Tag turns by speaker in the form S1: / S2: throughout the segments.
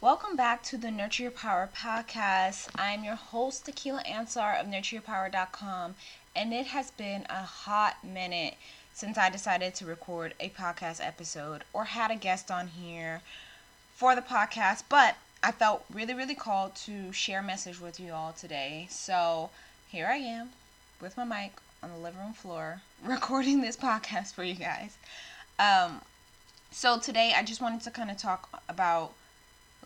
S1: Welcome back to the Nurture Your Power podcast. I'm your host, Tequila Ansar of NurtureYourPower.com, and it has been a hot minute since I decided to record a podcast episode or had a guest on here for the podcast, but I felt really, really called to share a message with you all today. So here I am with my mic on the living room floor recording this podcast for you guys. Um, so today I just wanted to kind of talk about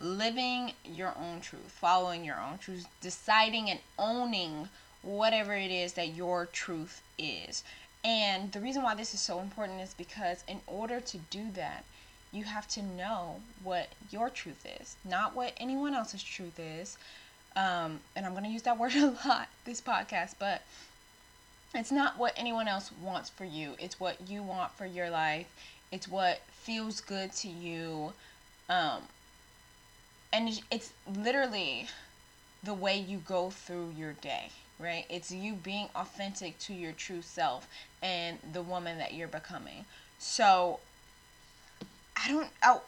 S1: living your own truth, following your own truth, deciding and owning whatever it is that your truth is. And the reason why this is so important is because in order to do that, you have to know what your truth is, not what anyone else's truth is. Um, and I'm going to use that word a lot this podcast, but it's not what anyone else wants for you. It's what you want for your life. It's what feels good to you. Um, and it's literally the way you go through your day right? It's you being authentic to your true self and the woman that you're becoming. So i don't i'll,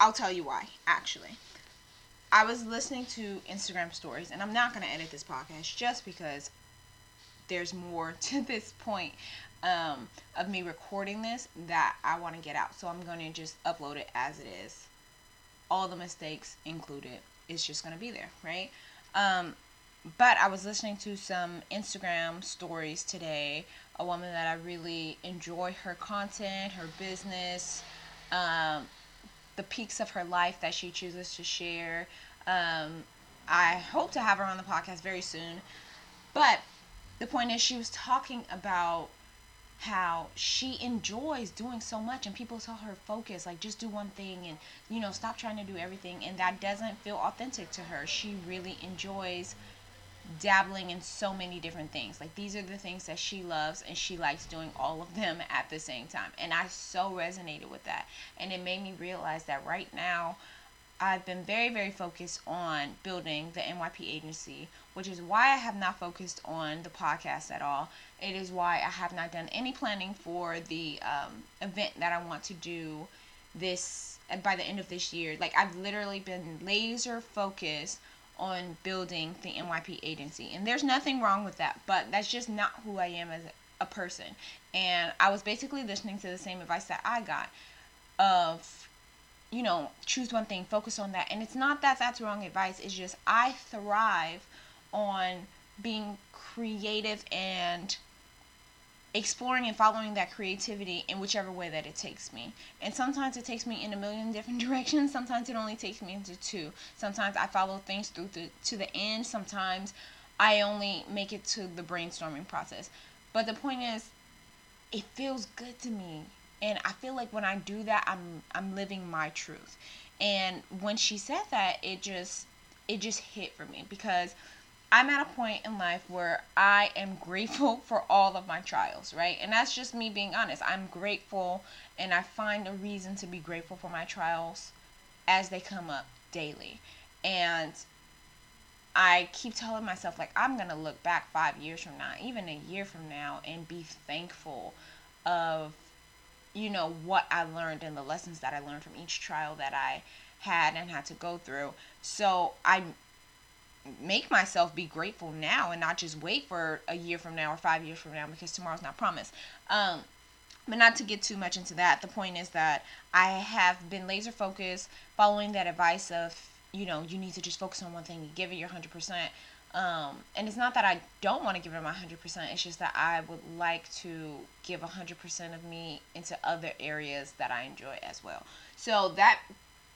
S1: I'll tell you why actually. I was listening to instagram stories and i'm not going to edit this podcast just because there's more to this point um, of me recording this that i want to get out. So i'm going to just upload it as it is all the mistakes included. It's just going to be there, right? Um, but I was listening to some Instagram stories today. A woman that I really enjoy her content, her business, um, the peaks of her life that she chooses to share. Um, I hope to have her on the podcast very soon. But the point is, she was talking about how she enjoys doing so much and people tell her focus like just do one thing and you know stop trying to do everything and that doesn't feel authentic to her. She really enjoys dabbling in so many different things. Like these are the things that she loves and she likes doing all of them at the same time and i so resonated with that. And it made me realize that right now I've been very, very focused on building the NYP agency, which is why I have not focused on the podcast at all. It is why I have not done any planning for the um, event that I want to do this by the end of this year. Like, I've literally been laser focused on building the NYP agency. And there's nothing wrong with that, but that's just not who I am as a person. And I was basically listening to the same advice that I got of you know, choose one thing, focus on that. And it's not that that's wrong advice, it's just I thrive on being creative and exploring and following that creativity in whichever way that it takes me. And sometimes it takes me in a million different directions. Sometimes it only takes me into two. Sometimes I follow things through the, to the end. Sometimes I only make it to the brainstorming process. But the point is, it feels good to me and I feel like when I do that I'm I'm living my truth. And when she said that it just it just hit for me because I'm at a point in life where I am grateful for all of my trials, right? And that's just me being honest. I'm grateful and I find a reason to be grateful for my trials as they come up daily. And I keep telling myself like I'm going to look back 5 years from now, even a year from now and be thankful of you know, what I learned and the lessons that I learned from each trial that I had and had to go through. So I make myself be grateful now and not just wait for a year from now or five years from now because tomorrow's not promised. Um, but not to get too much into that, the point is that I have been laser focused, following that advice of, you know, you need to just focus on one thing, give it your 100%. Um, and it's not that I don't want to give it my 100%, it's just that I would like to give 100% of me into other areas that I enjoy as well. So that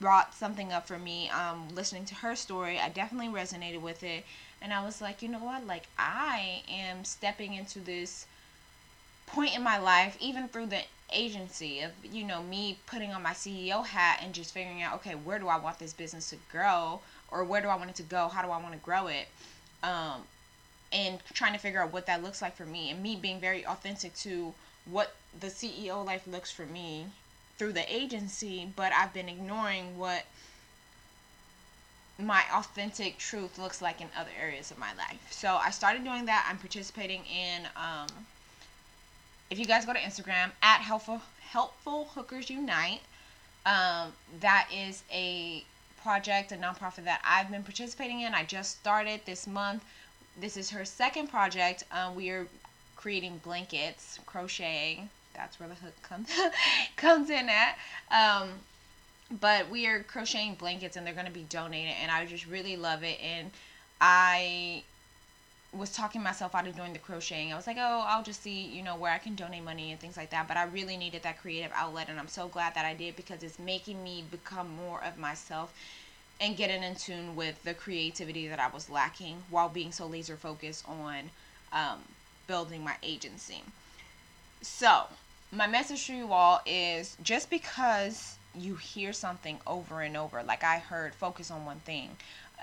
S1: brought something up for me. Um, listening to her story, I definitely resonated with it. And I was like, you know what? Like, I am stepping into this point in my life, even through the agency of, you know, me putting on my CEO hat and just figuring out, okay, where do I want this business to grow? Or where do I want it to go? How do I want to grow it? Um, and trying to figure out what that looks like for me and me being very authentic to what the CEO life looks for me through the agency, but I've been ignoring what my authentic truth looks like in other areas of my life. So I started doing that. I'm participating in um, if you guys go to Instagram at helpful helpful hookers unite, um, that is a project, a nonprofit that I've been participating in. I just started this month. This is her second project. Um, we are creating blankets, crocheting. That's where the hook comes comes in at. Um, but we are crocheting blankets, and they're going to be donated, and I just really love it. And I was talking myself out of doing the crocheting. I was like, oh, I'll just see, you know, where I can donate money and things like that. But I really needed that creative outlet, and I'm so glad that I did because it's making me become more of myself and getting in tune with the creativity that I was lacking while being so laser focused on um, building my agency. So, my message to you all is just because you hear something over and over, like I heard, focus on one thing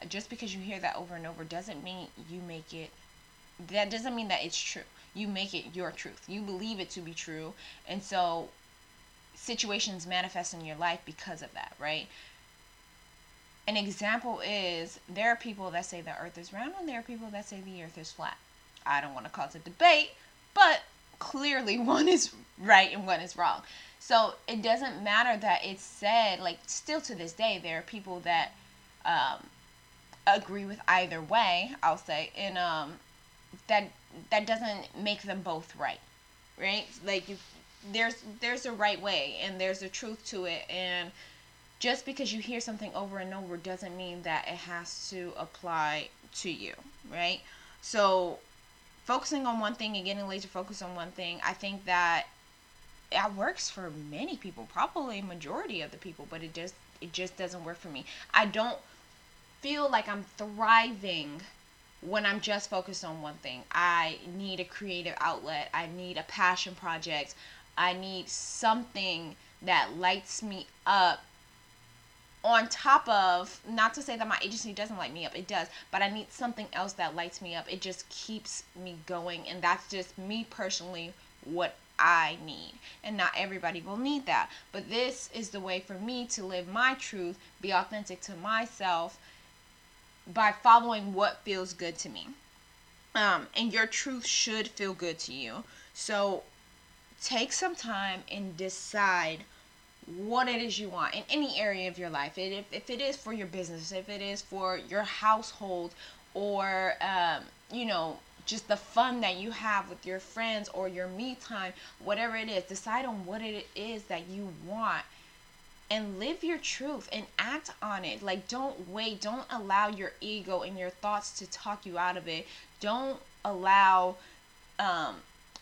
S1: just because you hear that over and over doesn't mean you make it that doesn't mean that it's true. You make it your truth. You believe it to be true. And so situations manifest in your life because of that right? An example is there are people that say the earth is round and there are people that say the earth is flat. I don't want to cause a debate but clearly one is right and one is wrong. So it doesn't matter that it's said like still to this day there are people that um, agree with either way, I'll say, and um that that doesn't make them both right. Right? Like you there's there's a right way and there's a truth to it and just because you hear something over and over doesn't mean that it has to apply to you, right? So focusing on one thing and getting laser focused on one thing, I think that that works for many people, probably majority of the people, but it just it just doesn't work for me. I don't feel like I'm thriving when I'm just focused on one thing. I need a creative outlet, I need a passion project, I need something that lights me up on top of not to say that my agency doesn't light me up it does but i need something else that lights me up. It just keeps me going and that's just me personally what i need. And not everybody will need that. But this is the way for me to live my truth be authentic to myself by following what feels good to me. Um, and your truth should feel good to you. So take some time and decide what it is you want in any area of your life. If, if it is for your business, if it is for your household, or, um, you know, just the fun that you have with your friends or your me time, whatever it is, decide on what it is that you want and live your truth and act on it. Like, don't wait. Don't allow your ego and your thoughts to talk you out of it. Don't allow um,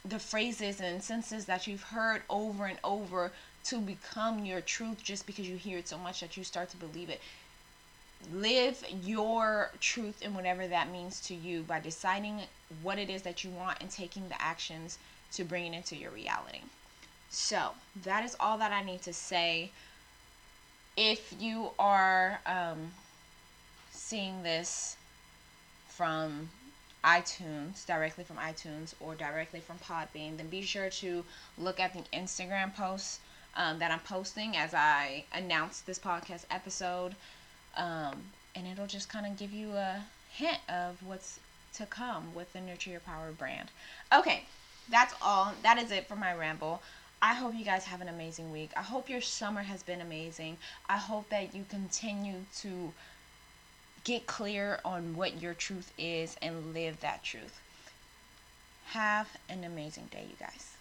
S1: the phrases and sentences that you've heard over and over to become your truth just because you hear it so much that you start to believe it. Live your truth and whatever that means to you by deciding what it is that you want and taking the actions to bring it into your reality. So, that is all that I need to say if you are um, seeing this from iTunes, directly from iTunes or directly from Podbean, then be sure to look at the Instagram posts um, that I'm posting as I announce this podcast episode. Um, and it'll just kind of give you a hint of what's to come with the Nurture Your Power brand. Okay, that's all. That is it for my ramble. I hope you guys have an amazing week. I hope your summer has been amazing. I hope that you continue to get clear on what your truth is and live that truth. Have an amazing day, you guys.